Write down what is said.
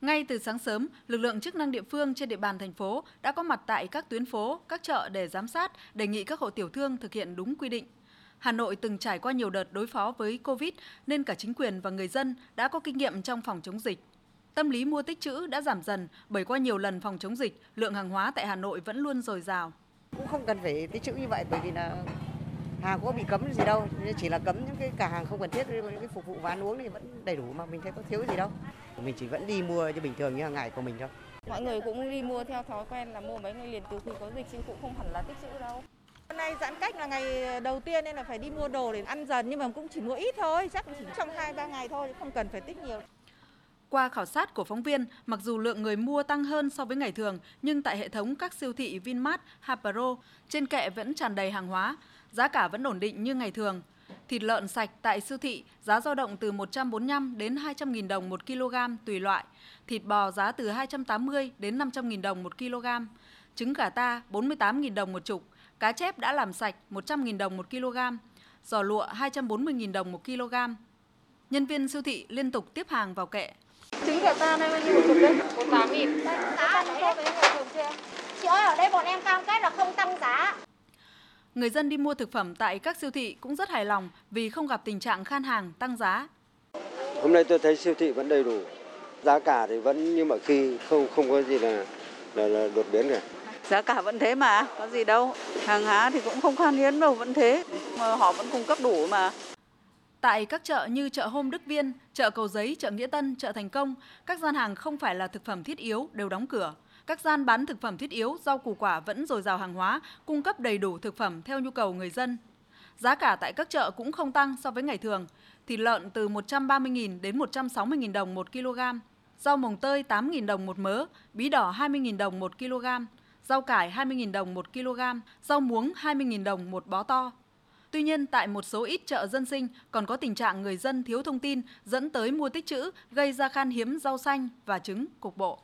Ngay từ sáng sớm, lực lượng chức năng địa phương trên địa bàn thành phố đã có mặt tại các tuyến phố, các chợ để giám sát, đề nghị các hộ tiểu thương thực hiện đúng quy định. Hà Nội từng trải qua nhiều đợt đối phó với Covid nên cả chính quyền và người dân đã có kinh nghiệm trong phòng chống dịch. Tâm lý mua tích trữ đã giảm dần bởi qua nhiều lần phòng chống dịch, lượng hàng hóa tại Hà Nội vẫn luôn dồi dào. Cũng không cần phải tích trữ như vậy bởi vì là hàng có bị cấm gì đâu, chỉ là cấm những cái cả hàng không cần thiết, những cái phục vụ và ăn uống thì vẫn đầy đủ mà mình thấy có thiếu gì đâu. Mình chỉ vẫn đi mua cho bình thường như hàng ngày của mình thôi. Mọi người cũng đi mua theo thói quen là mua mấy ngày liền từ khi có dịch chứ cũng không hẳn là tích trữ đâu. Hôm nay giãn cách là ngày đầu tiên nên là phải đi mua đồ để ăn dần nhưng mà cũng chỉ mua ít thôi, chắc chỉ trong 2 3 ngày thôi, không cần phải tích nhiều. Qua khảo sát của phóng viên, mặc dù lượng người mua tăng hơn so với ngày thường, nhưng tại hệ thống các siêu thị Vinmart, Hapro, trên kệ vẫn tràn đầy hàng hóa, giá cả vẫn ổn định như ngày thường. Thịt lợn sạch tại siêu thị giá dao động từ 145 đến 200 000 đồng 1 kg tùy loại. Thịt bò giá từ 280 đến 500 000 đồng 1 kg. Trứng gà ta 48 000 đồng một chục. Cá chép đã làm sạch 100 000 đồng 1 kg. Giò lụa 240 000 đồng 1 kg. Nhân viên siêu thị liên tục tiếp hàng vào kệ. Trứng gà ta đây bao nhiêu một chục đấy? 48 nghìn. Giá so với ngày thường chưa? Chị ơi, ở đây bọn em cam kết là không tăng giá. Người dân đi mua thực phẩm tại các siêu thị cũng rất hài lòng vì không gặp tình trạng khan hàng tăng giá. Hôm nay tôi thấy siêu thị vẫn đầy đủ, giá cả thì vẫn như mọi khi không không có gì là là, là đột biến cả. Giá cả vẫn thế mà, có gì đâu. Hàng hóa thì cũng không khan hiếm đâu, vẫn thế. Mà họ vẫn cung cấp đủ mà. Tại các chợ như chợ Hôm Đức Viên, chợ Cầu Giấy, chợ Nghĩa Tân, chợ Thành Công, các gian hàng không phải là thực phẩm thiết yếu đều đóng cửa. Các gian bán thực phẩm thiết yếu, rau củ quả vẫn dồi dào hàng hóa, cung cấp đầy đủ thực phẩm theo nhu cầu người dân. Giá cả tại các chợ cũng không tăng so với ngày thường. Thịt lợn từ 130.000 đến 160.000 đồng một kg, rau mồng tơi 8.000 đồng một mớ, bí đỏ 20.000 đồng một kg, rau cải 20.000 đồng một kg, rau muống 20.000 đồng một bó to. Tuy nhiên, tại một số ít chợ dân sinh còn có tình trạng người dân thiếu thông tin dẫn tới mua tích trữ, gây ra khan hiếm rau xanh và trứng cục bộ.